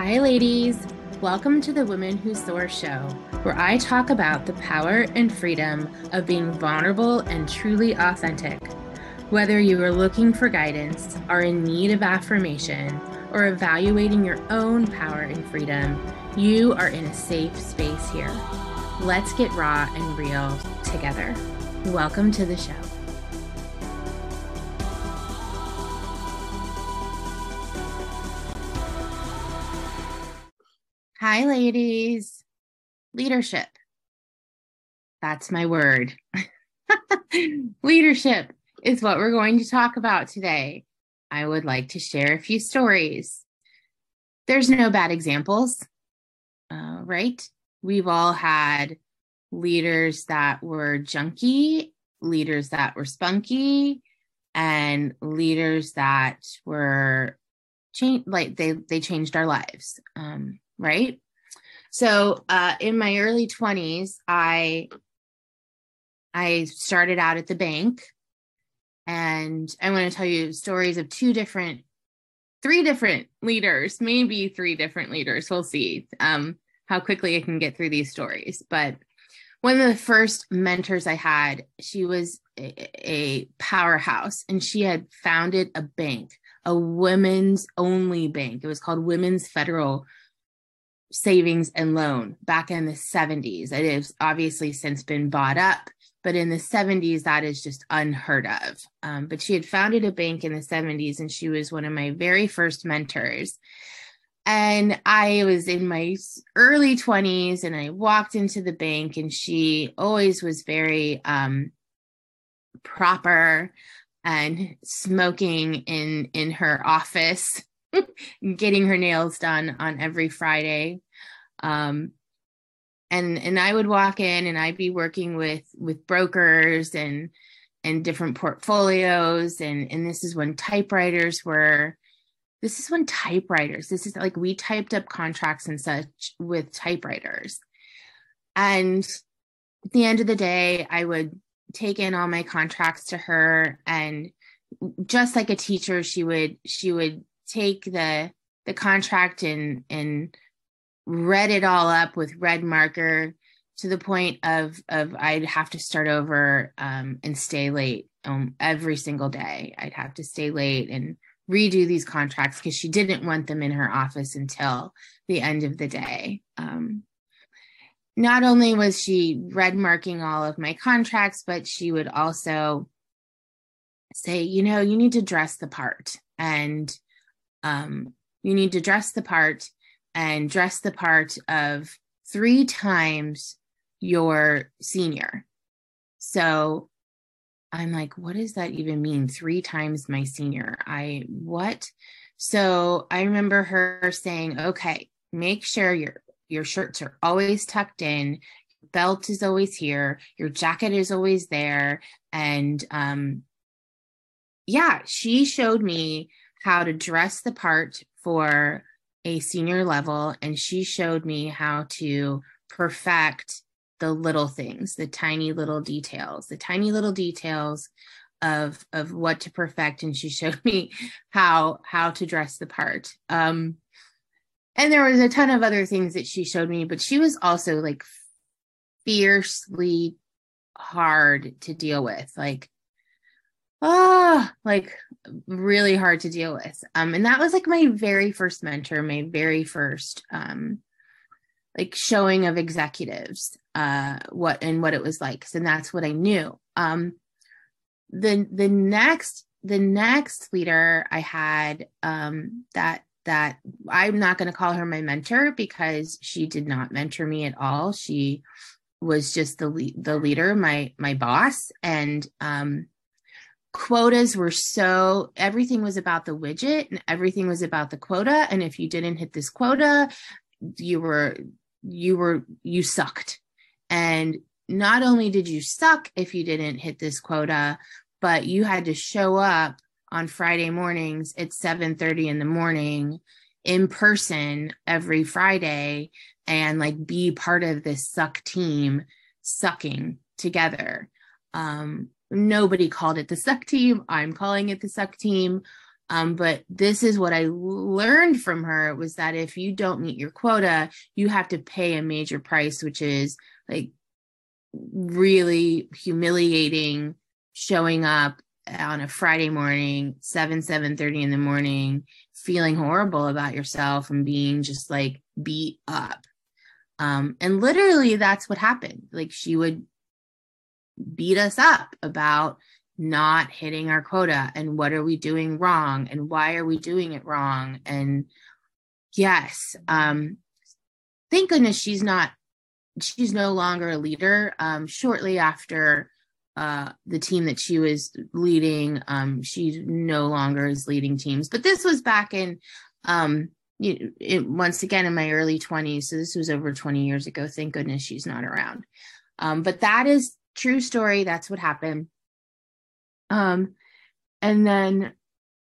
Hi, ladies. Welcome to the Women Who Soar show, where I talk about the power and freedom of being vulnerable and truly authentic. Whether you are looking for guidance, are in need of affirmation, or evaluating your own power and freedom, you are in a safe space here. Let's get raw and real together. Welcome to the show. Hi, ladies. Leadership. That's my word. Leadership is what we're going to talk about today. I would like to share a few stories. There's no bad examples, uh, right? We've all had leaders that were junky, leaders that were spunky, and leaders that were change like they they changed our lives. Um, right? So uh, in my early 20s, I I started out at the bank and I want to tell you stories of two different three different leaders, maybe three different leaders. We'll see um, how quickly I can get through these stories. But one of the first mentors I had, she was a, a powerhouse and she had founded a bank, a women's only bank. It was called Women's Federal savings and loan back in the 70s. It has obviously since been bought up, but in the 70s, that is just unheard of. Um, but she had founded a bank in the 70s, and she was one of my very first mentors. And I was in my early 20s, and I walked into the bank, and she always was very um, proper and smoking in in her office getting her nails done on every Friday. Um, and and I would walk in and I'd be working with with brokers and and different portfolios and and this is when typewriters were this is when typewriters this is like we typed up contracts and such with typewriters and at the end of the day I would take in all my contracts to her and just like a teacher she would she would take the the contract and and read it all up with red marker to the point of of I'd have to start over um, and stay late um, every single day. I'd have to stay late and redo these contracts because she didn't want them in her office until the end of the day. Um, not only was she red marking all of my contracts, but she would also say, you know, you need to dress the part and um, you need to dress the part and dress the part of three times your senior. So I'm like, what does that even mean? Three times my senior. I, what? So I remember her saying, okay, make sure your, your shirts are always tucked in, belt is always here, your jacket is always there. And, um, yeah, she showed me how to dress the part for a senior level and she showed me how to perfect the little things the tiny little details the tiny little details of of what to perfect. And she showed me how how to dress the part. Um and there was a ton of other things that she showed me but she was also like fiercely hard to deal with. Like oh like really hard to deal with. Um and that was like my very first mentor my very first um like showing of executives uh what and what it was like and that's what i knew. Um the the next the next leader i had um that that i'm not going to call her my mentor because she did not mentor me at all. She was just the lead, the leader my my boss. And um quotas were so everything was about the widget and everything was about the quota. And if you didn't hit this quota you were you were you sucked. And not only did you suck if you didn't hit this quota but you had to show up on friday mornings at 7:30 in the morning in person every friday and like be part of this suck team sucking together. Um nobody called it the suck team i'm calling it the suck team Um, but this is what I learned from her was that if you don't meet your quota, you have to pay a major price, which is like really humiliating showing up on a Friday morning, 7, 7 30 in the morning, feeling horrible about yourself and being just like beat up. Um, and literally that's what happened. Like she would beat us up about not hitting our quota and what are we doing wrong and why are we doing it wrong. And yes um thank goodness she's not she's no longer a leader. Um shortly after uh the team that she was leading um she no longer is leading teams. But this was back in um you, it, once again in my early 20s so this was over 20 years ago. Thank goodness she's not around. Um but that is true story that's what happened. Um, and then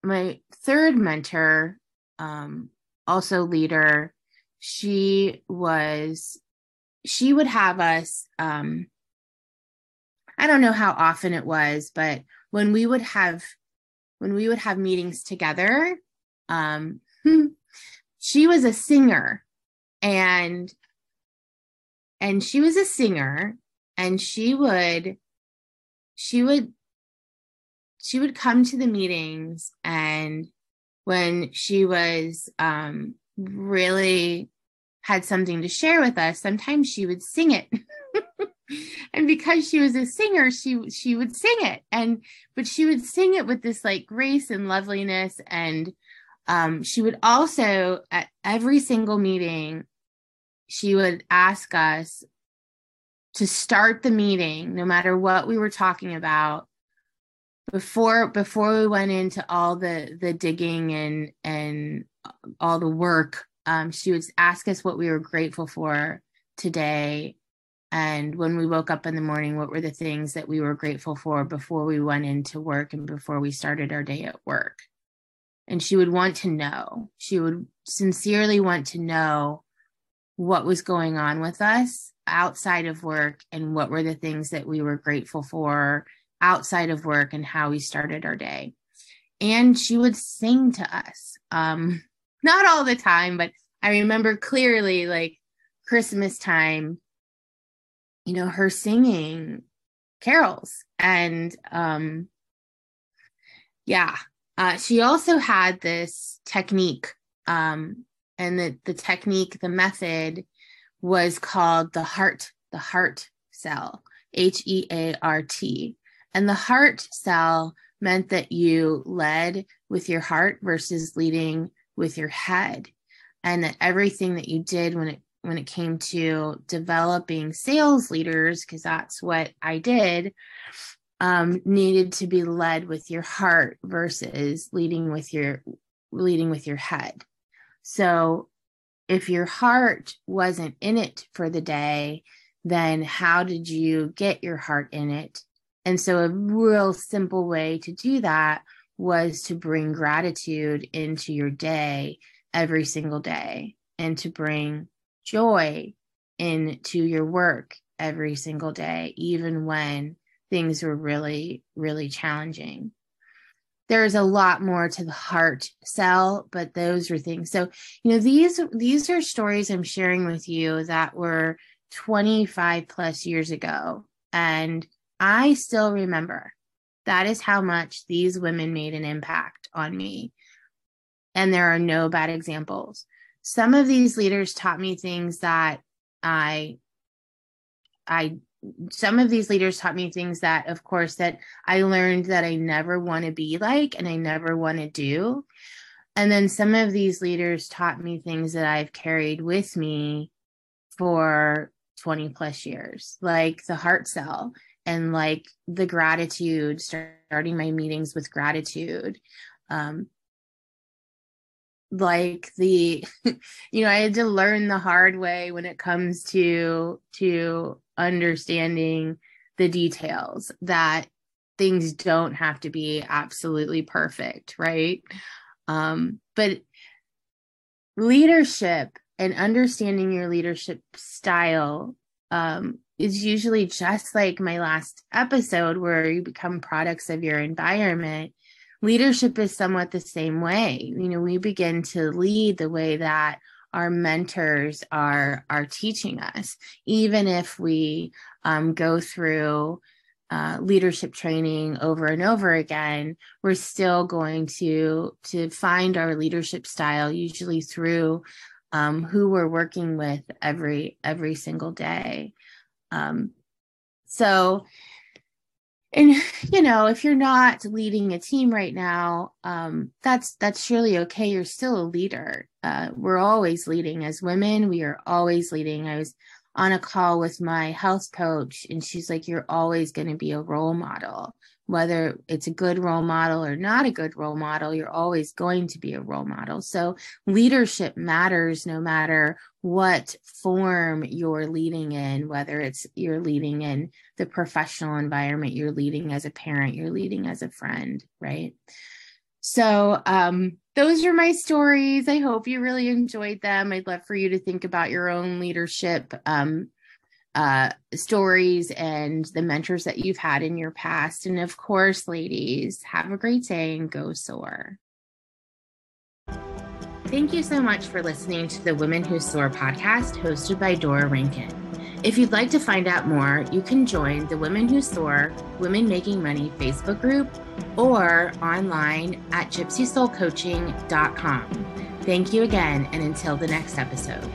my third mentor, um, also leader, she was, she would have us, um, I don't know how often it was, but when we would have, when we would have meetings together, um, she was a singer. And, and she was a singer and she would, she would she would come to the meetings and when she was um, really had something to share with us sometimes she would sing it. And because she was a singer she she would sing it. And but she would sing it with this like grace and loveliness. And um, she would also at every single meeting she would ask us to start the meeting no matter what we were talking about before before we went into all the the digging and and all the work um, she would ask us what we were grateful for today. And when we woke up in the morning what were the things that we were grateful for before we went into work and before we started our day at work? And she would want to know. She would sincerely want to know what was going on with us outside of work and what were the things that we were grateful for outside of work and how we started our day. And she would sing to us. Um, not all the time, but I remember clearly like Christmas time, you know, her singing carols. And um yeah, uh, she also had this technique. Um, and the, the technique, the method was called the heart, the heart sell, H E A R T. And the heart sell meant that you led with your heart versus leading with your head. And that everything that you did when it when it came to developing sales leaders, because that's what I did, um, needed to be led with your heart versus leading with your leading with your head. So if your heart wasn't in it for the day, then how did you get your heart in it? And so, a real simple way to do that was to bring gratitude into your day every single day and to bring joy into your work every single day, even when things were really, really challenging. There's a lot more to the heart sell, but those are things. So, you know, these these are stories I'm sharing with you that were 25 plus years ago. And I still remember that is how much these women made an impact on me. And there are no bad examples. Some of these leaders taught me things that I, I, some of these leaders taught me things that, of course, that I learned that I never want to be like and I never want to do. And then some of these leaders taught me things that I've carried with me for 20 plus years, like the heart sell and like the gratitude starting my meetings with gratitude um like the you know i had to learn the hard way when it comes to to understanding the details that things don't have to be absolutely perfect right um but leadership and understanding your leadership style um is usually just like my last episode where you become products of your environment leadership is somewhat the same way. You know, we begin to lead the way that our mentors are are teaching us, even if we um, go through uh, leadership training over and over again. We're still going to to find our leadership style usually through um, who we're working with every every single day. Um, so and you know if you're not leading a team right now um, that's that's surely okay you're still a leader uh, we're always leading as women we are always leading i was on a call with my health coach and she's like you're always going to be a role model whether it's a good role model or not a good role model, you're always going to be a role model. So leadership matters no matter what form you're leading in, whether it's you're leading in the professional environment, you're leading as a parent, you're leading as a friend, right? So, um, those are my stories. I hope you really enjoyed them. I'd love for you to think about your own leadership um, uh, stories and the mentors that you've had in your past. And of course, ladies, have a great day and go soar. Thank you so much for listening to the Women Who Soar podcast hosted by Dora Rankin. If you'd like to find out more, you can join the Women Who Soar Women Making Money Facebook group or online at gypsysoulcoaching.com. Thank you again, and until the next episode.